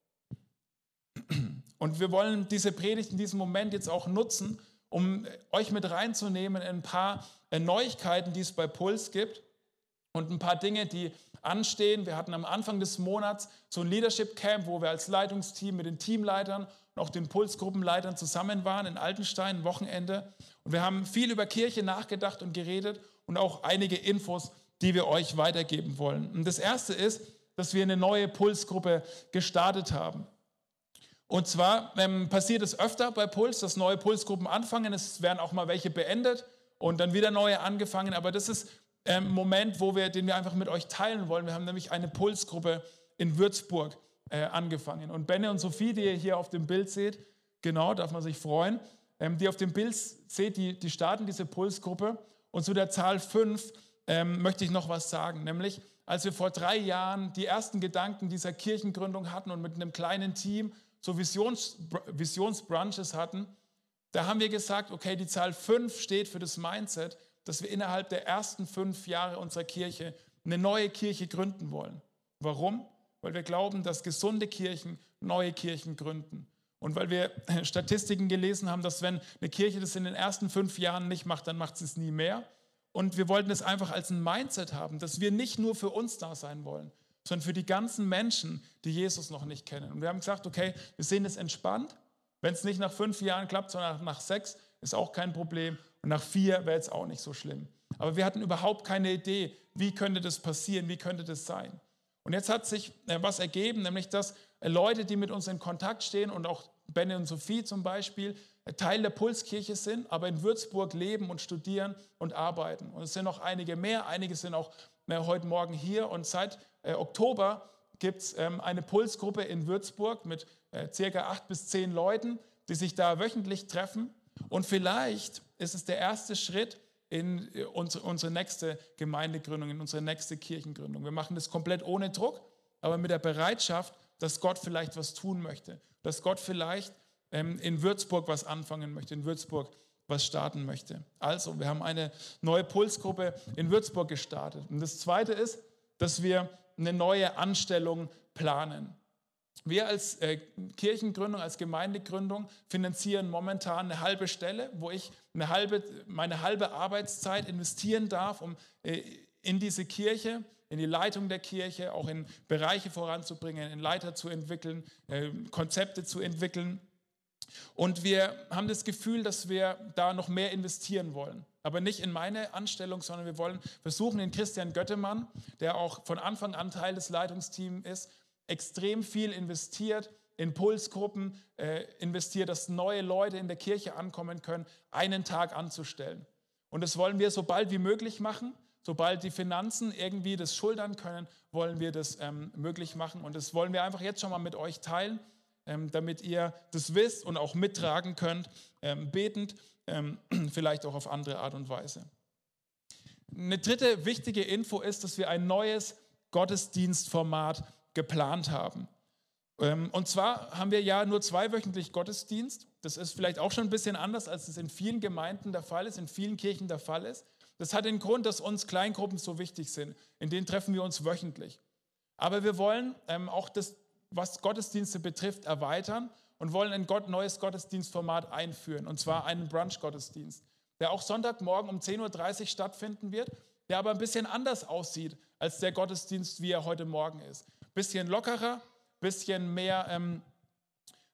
Und wir wollen diese Predigt in diesem Moment jetzt auch nutzen, um euch mit reinzunehmen in ein paar Neuigkeiten, die es bei Puls gibt und ein paar Dinge, die anstehen. Wir hatten am Anfang des Monats so ein Leadership Camp, wo wir als Leitungsteam mit den Teamleitern und auch den Pulsgruppenleitern zusammen waren in Altenstein, Wochenende. Und wir haben viel über Kirche nachgedacht und geredet und auch einige Infos die wir euch weitergeben wollen. Und das erste ist, dass wir eine neue Pulsgruppe gestartet haben. Und zwar ähm, passiert es öfter bei Puls, dass neue Pulsgruppen anfangen. Es werden auch mal welche beendet und dann wieder neue angefangen. Aber das ist ein ähm, Moment, wo wir, den wir einfach mit euch teilen wollen. Wir haben nämlich eine Pulsgruppe in Würzburg äh, angefangen. Und Benne und Sophie, die ihr hier auf dem Bild seht, genau, darf man sich freuen, ähm, die auf dem Bild seht, die, die starten diese Pulsgruppe. Und zu der Zahl 5 ähm, möchte ich noch was sagen, nämlich als wir vor drei Jahren die ersten Gedanken dieser Kirchengründung hatten und mit einem kleinen Team so Visions, Visionsbrunches hatten, da haben wir gesagt, okay, die Zahl 5 steht für das Mindset, dass wir innerhalb der ersten fünf Jahre unserer Kirche eine neue Kirche gründen wollen. Warum? Weil wir glauben, dass gesunde Kirchen neue Kirchen gründen. Und weil wir Statistiken gelesen haben, dass wenn eine Kirche das in den ersten fünf Jahren nicht macht, dann macht sie es nie mehr. Und wir wollten es einfach als ein Mindset haben, dass wir nicht nur für uns da sein wollen, sondern für die ganzen Menschen, die Jesus noch nicht kennen. Und wir haben gesagt, okay, wir sehen es entspannt. Wenn es nicht nach fünf Jahren klappt, sondern nach sechs, ist auch kein Problem. Und nach vier wäre es auch nicht so schlimm. Aber wir hatten überhaupt keine Idee, wie könnte das passieren, wie könnte das sein. Und jetzt hat sich äh, was ergeben, nämlich dass äh, Leute, die mit uns in Kontakt stehen und auch Benne und Sophie zum Beispiel, Teil der Pulskirche sind, aber in Würzburg leben und studieren und arbeiten. Und es sind noch einige mehr, einige sind auch heute Morgen hier. Und seit äh, Oktober gibt es ähm, eine Pulsgruppe in Würzburg mit äh, circa acht bis zehn Leuten, die sich da wöchentlich treffen. Und vielleicht ist es der erste Schritt in äh, unsere, unsere nächste Gemeindegründung, in unsere nächste Kirchengründung. Wir machen das komplett ohne Druck, aber mit der Bereitschaft, dass Gott vielleicht was tun möchte, dass Gott vielleicht ähm, in Würzburg was anfangen möchte, in Würzburg was starten möchte. Also, wir haben eine neue Pulsgruppe in Würzburg gestartet. Und das Zweite ist, dass wir eine neue Anstellung planen. Wir als äh, Kirchengründung, als Gemeindegründung finanzieren momentan eine halbe Stelle, wo ich eine halbe, meine halbe Arbeitszeit investieren darf, um äh, in diese Kirche, in die Leitung der Kirche, auch in Bereiche voranzubringen, in Leiter zu entwickeln, äh, Konzepte zu entwickeln. Und wir haben das Gefühl, dass wir da noch mehr investieren wollen. Aber nicht in meine Anstellung, sondern wir wollen versuchen, den Christian Göttemann, der auch von Anfang an Teil des Leitungsteams ist, extrem viel investiert, in Pulsgruppen äh, investiert, dass neue Leute in der Kirche ankommen können, einen Tag anzustellen. Und das wollen wir so bald wie möglich machen. Sobald die Finanzen irgendwie das schultern können, wollen wir das ähm, möglich machen. Und das wollen wir einfach jetzt schon mal mit euch teilen. Ähm, damit ihr das wisst und auch mittragen könnt, ähm, betend, ähm, vielleicht auch auf andere Art und Weise. Eine dritte wichtige Info ist, dass wir ein neues Gottesdienstformat geplant haben. Und zwar haben wir ja nur zweiwöchentlich Gottesdienst. Das ist vielleicht auch schon ein bisschen anders, als es in vielen Gemeinden der Fall ist, in vielen Kirchen der Fall ist. Das hat den Grund, dass uns Kleingruppen so wichtig sind. In denen treffen wir uns wöchentlich. Aber wir wollen auch das was Gottesdienste betrifft, erweitern und wollen ein neues Gottesdienstformat einführen, und zwar einen Brunch-Gottesdienst, der auch Sonntagmorgen um 10.30 Uhr stattfinden wird, der aber ein bisschen anders aussieht als der Gottesdienst, wie er heute Morgen ist. Bisschen lockerer, bisschen mehr, ähm,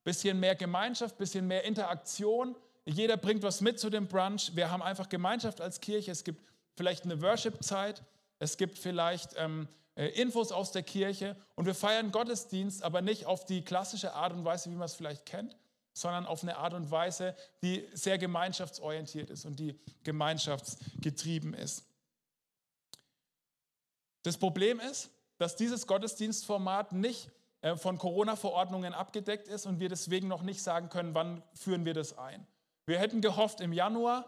bisschen mehr Gemeinschaft, bisschen mehr Interaktion. Jeder bringt was mit zu dem Brunch. Wir haben einfach Gemeinschaft als Kirche. Es gibt vielleicht eine Worship-Zeit. Es gibt vielleicht ähm, äh, Infos aus der Kirche und wir feiern Gottesdienst, aber nicht auf die klassische Art und Weise, wie man es vielleicht kennt, sondern auf eine Art und Weise, die sehr gemeinschaftsorientiert ist und die gemeinschaftsgetrieben ist. Das Problem ist, dass dieses Gottesdienstformat nicht äh, von Corona-Verordnungen abgedeckt ist und wir deswegen noch nicht sagen können, wann führen wir das ein. Wir hätten gehofft im Januar,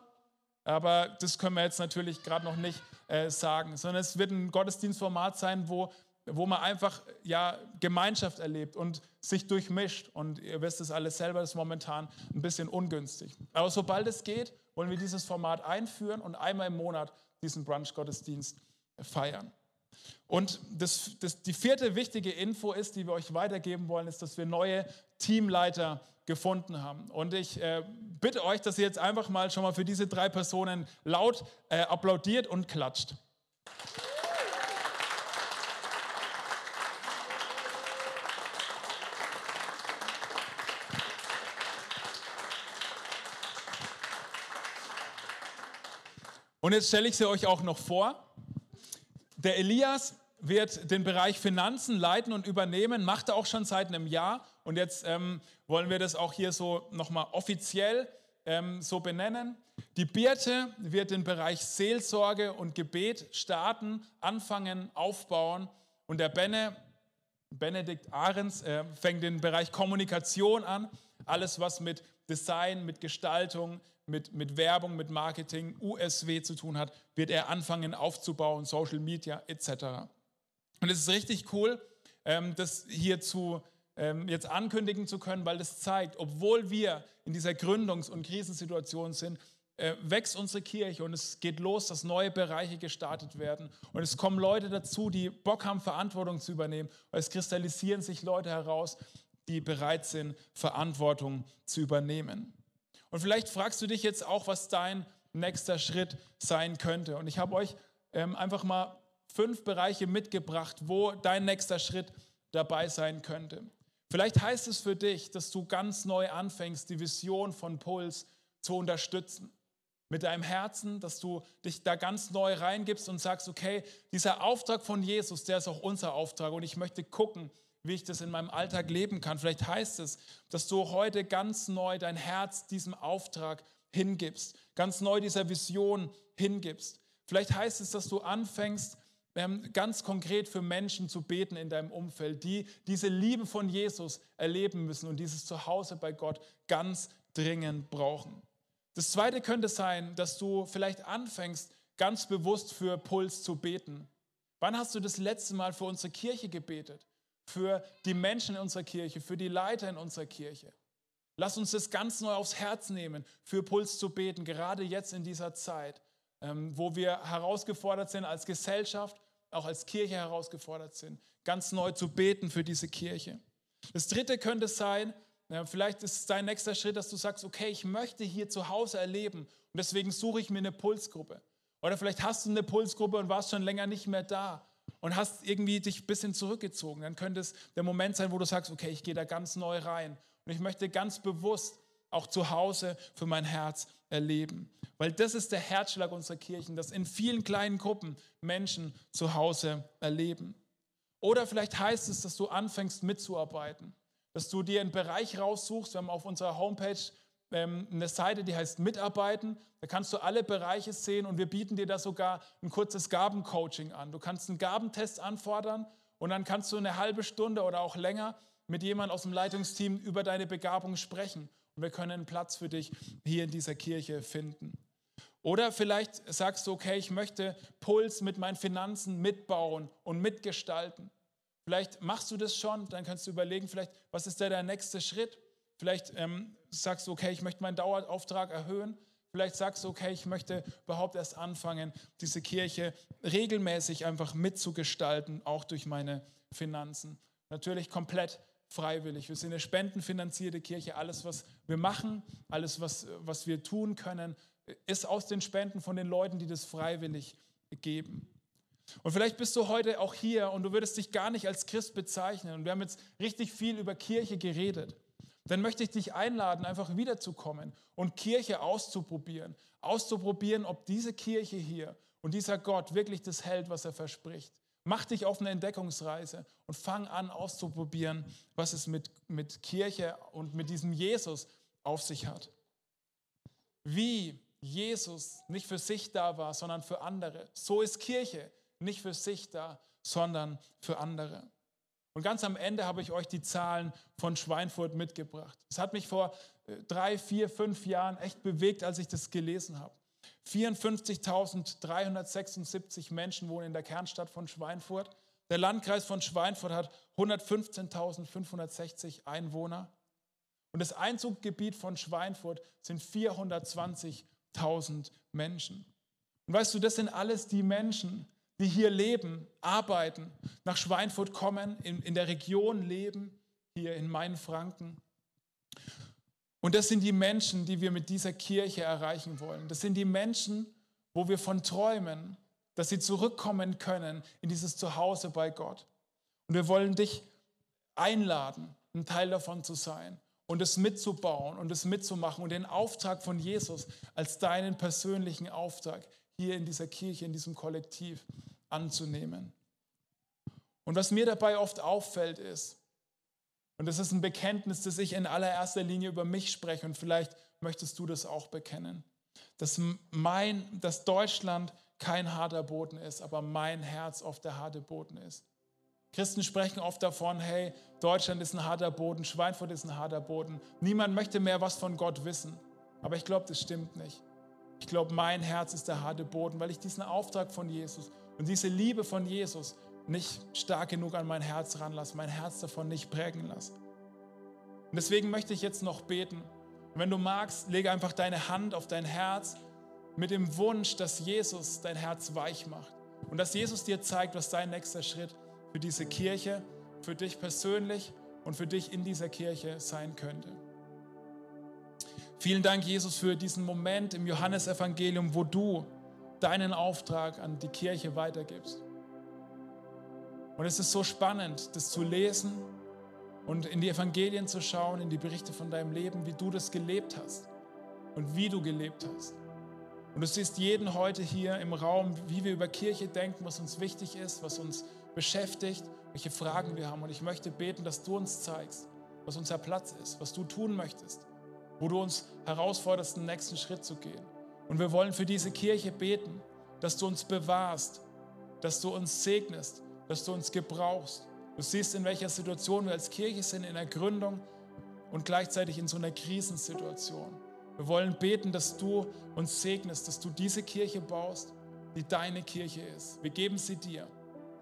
aber das können wir jetzt natürlich gerade noch nicht äh, sagen, sondern es wird ein Gottesdienstformat sein, wo, wo man einfach ja, Gemeinschaft erlebt und sich durchmischt. Und ihr wisst es alles selber, das ist momentan ein bisschen ungünstig. Aber sobald es geht, wollen wir dieses Format einführen und einmal im Monat diesen Brunch-Gottesdienst feiern. Und das, das, die vierte wichtige Info ist, die wir euch weitergeben wollen, ist, dass wir neue Teamleiter gefunden haben. Und ich äh, bitte euch, dass ihr jetzt einfach mal schon mal für diese drei Personen laut äh, applaudiert und klatscht. Und jetzt stelle ich sie euch auch noch vor. Der Elias wird den Bereich Finanzen leiten und übernehmen, macht er auch schon seit einem Jahr. Und jetzt ähm, wollen wir das auch hier so nochmal offiziell ähm, so benennen. Die Birte wird den Bereich Seelsorge und Gebet starten, anfangen, aufbauen. Und der Benne, Benedikt Ahrens, äh, fängt den Bereich Kommunikation an. Alles, was mit Design, mit Gestaltung, mit, mit Werbung, mit Marketing, USW zu tun hat, wird er anfangen aufzubauen, Social Media etc. Und es ist richtig cool, ähm, das hier zu, ähm, jetzt ankündigen zu können, weil das zeigt, obwohl wir in dieser Gründungs- und Krisensituation sind, äh, wächst unsere Kirche und es geht los, dass neue Bereiche gestartet werden. Und es kommen Leute dazu, die Bock haben, Verantwortung zu übernehmen. Und es kristallisieren sich Leute heraus, die bereit sind, Verantwortung zu übernehmen. Und vielleicht fragst du dich jetzt auch, was dein nächster Schritt sein könnte. Und ich habe euch ähm, einfach mal fünf Bereiche mitgebracht, wo dein nächster Schritt dabei sein könnte. Vielleicht heißt es für dich, dass du ganz neu anfängst, die Vision von Puls zu unterstützen. Mit deinem Herzen, dass du dich da ganz neu reingibst und sagst, okay, dieser Auftrag von Jesus, der ist auch unser Auftrag und ich möchte gucken, wie ich das in meinem Alltag leben kann. Vielleicht heißt es, dass du heute ganz neu dein Herz diesem Auftrag hingibst, ganz neu dieser Vision hingibst. Vielleicht heißt es, dass du anfängst, ganz konkret für Menschen zu beten in deinem Umfeld, die diese Liebe von Jesus erleben müssen und dieses Zuhause bei Gott ganz dringend brauchen. Das Zweite könnte sein, dass du vielleicht anfängst, ganz bewusst für Puls zu beten. Wann hast du das letzte Mal für unsere Kirche gebetet? für die Menschen in unserer Kirche, für die Leiter in unserer Kirche. Lass uns das ganz neu aufs Herz nehmen, für Puls zu beten, gerade jetzt in dieser Zeit, ähm, wo wir herausgefordert sind als Gesellschaft, auch als Kirche herausgefordert sind, ganz neu zu beten für diese Kirche. Das Dritte könnte sein, vielleicht ist dein nächster Schritt, dass du sagst, okay, ich möchte hier zu Hause erleben und deswegen suche ich mir eine Pulsgruppe. Oder vielleicht hast du eine Pulsgruppe und warst schon länger nicht mehr da und hast irgendwie dich ein bisschen zurückgezogen, dann könnte es der Moment sein, wo du sagst, okay, ich gehe da ganz neu rein und ich möchte ganz bewusst auch zu Hause für mein Herz erleben. Weil das ist der Herzschlag unserer Kirchen, dass in vielen kleinen Gruppen Menschen zu Hause erleben. Oder vielleicht heißt es, dass du anfängst mitzuarbeiten, dass du dir einen Bereich raussuchst. Wir haben auf unserer Homepage ähm, eine Seite, die heißt Mitarbeiten. Da kannst du alle Bereiche sehen und wir bieten dir da sogar ein kurzes Gabencoaching an. Du kannst einen Gabentest anfordern und dann kannst du eine halbe Stunde oder auch länger mit jemandem aus dem Leitungsteam über deine Begabung sprechen. Und wir können Platz für dich hier in dieser Kirche finden. Oder vielleicht sagst du, okay, ich möchte Puls mit meinen Finanzen mitbauen und mitgestalten. Vielleicht machst du das schon, dann kannst du überlegen, vielleicht, was ist da der nächste Schritt? Vielleicht ähm, sagst du, okay, ich möchte meinen Dauerauftrag erhöhen. Vielleicht sagst du, okay, ich möchte überhaupt erst anfangen, diese Kirche regelmäßig einfach mitzugestalten, auch durch meine Finanzen. Natürlich komplett freiwillig. Wir sind eine spendenfinanzierte Kirche. Alles, was wir machen, alles, was, was wir tun können, ist aus den Spenden von den Leuten, die das freiwillig geben. Und vielleicht bist du heute auch hier und du würdest dich gar nicht als Christ bezeichnen. Und wir haben jetzt richtig viel über Kirche geredet dann möchte ich dich einladen, einfach wiederzukommen und Kirche auszuprobieren. Auszuprobieren, ob diese Kirche hier und dieser Gott wirklich das hält, was er verspricht. Mach dich auf eine Entdeckungsreise und fang an auszuprobieren, was es mit, mit Kirche und mit diesem Jesus auf sich hat. Wie Jesus nicht für sich da war, sondern für andere. So ist Kirche nicht für sich da, sondern für andere. Und ganz am Ende habe ich euch die Zahlen von Schweinfurt mitgebracht. Es hat mich vor äh, drei, vier, fünf Jahren echt bewegt, als ich das gelesen habe. 54.376 Menschen wohnen in der Kernstadt von Schweinfurt. Der Landkreis von Schweinfurt hat 115.560 Einwohner. Und das Einzuggebiet von Schweinfurt sind 420.000 Menschen. Und weißt du, das sind alles die Menschen, die hier leben, arbeiten, nach Schweinfurt kommen, in, in der Region leben, hier in Mainfranken. Und das sind die Menschen, die wir mit dieser Kirche erreichen wollen. Das sind die Menschen, wo wir von träumen, dass sie zurückkommen können in dieses Zuhause bei Gott. Und wir wollen dich einladen, ein Teil davon zu sein und es mitzubauen und es mitzumachen und den Auftrag von Jesus als deinen persönlichen Auftrag hier in dieser Kirche, in diesem Kollektiv anzunehmen. Und was mir dabei oft auffällt ist, und das ist ein Bekenntnis, das ich in allererster Linie über mich spreche und vielleicht möchtest du das auch bekennen, dass, mein, dass Deutschland kein harter Boden ist, aber mein Herz oft der harte Boden ist. Christen sprechen oft davon, hey, Deutschland ist ein harter Boden, Schweinfurt ist ein harter Boden. Niemand möchte mehr was von Gott wissen. Aber ich glaube, das stimmt nicht. Ich glaube, mein Herz ist der harte Boden, weil ich diesen Auftrag von Jesus und diese Liebe von Jesus nicht stark genug an mein Herz ranlasse, mein Herz davon nicht prägen lasse. Und deswegen möchte ich jetzt noch beten. Und wenn du magst, lege einfach deine Hand auf dein Herz mit dem Wunsch, dass Jesus dein Herz weich macht und dass Jesus dir zeigt, was dein nächster Schritt für diese Kirche, für dich persönlich und für dich in dieser Kirche sein könnte. Vielen Dank, Jesus, für diesen Moment im Johannesevangelium, wo du deinen Auftrag an die Kirche weitergibst. Und es ist so spannend, das zu lesen und in die Evangelien zu schauen, in die Berichte von deinem Leben, wie du das gelebt hast und wie du gelebt hast. Und du siehst jeden heute hier im Raum, wie wir über Kirche denken, was uns wichtig ist, was uns beschäftigt, welche Fragen wir haben. Und ich möchte beten, dass du uns zeigst, was unser Platz ist, was du tun möchtest, wo du uns herausforderst, den nächsten Schritt zu gehen. Und wir wollen für diese Kirche beten, dass du uns bewahrst, dass du uns segnest, dass du uns gebrauchst. Du siehst, in welcher Situation wir als Kirche sind, in der Gründung und gleichzeitig in so einer Krisensituation. Wir wollen beten, dass du uns segnest, dass du diese Kirche baust, die deine Kirche ist. Wir geben sie dir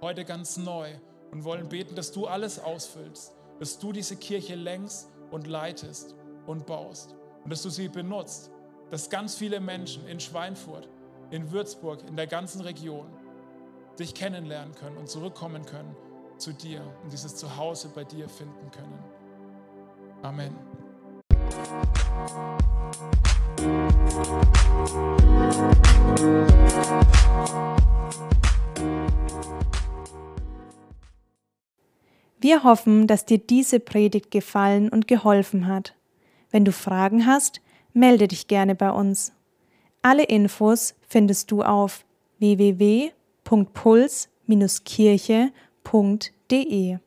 heute ganz neu und wollen beten, dass du alles ausfüllst, dass du diese Kirche längst und leitest und baust und dass du sie benutzt, dass ganz viele Menschen in Schweinfurt, in Würzburg, in der ganzen Region dich kennenlernen können und zurückkommen können zu dir und dieses Zuhause bei dir finden können. Amen. Wir hoffen, dass dir diese Predigt gefallen und geholfen hat. Wenn du Fragen hast, melde dich gerne bei uns. Alle Infos findest du auf www.puls-kirche.de.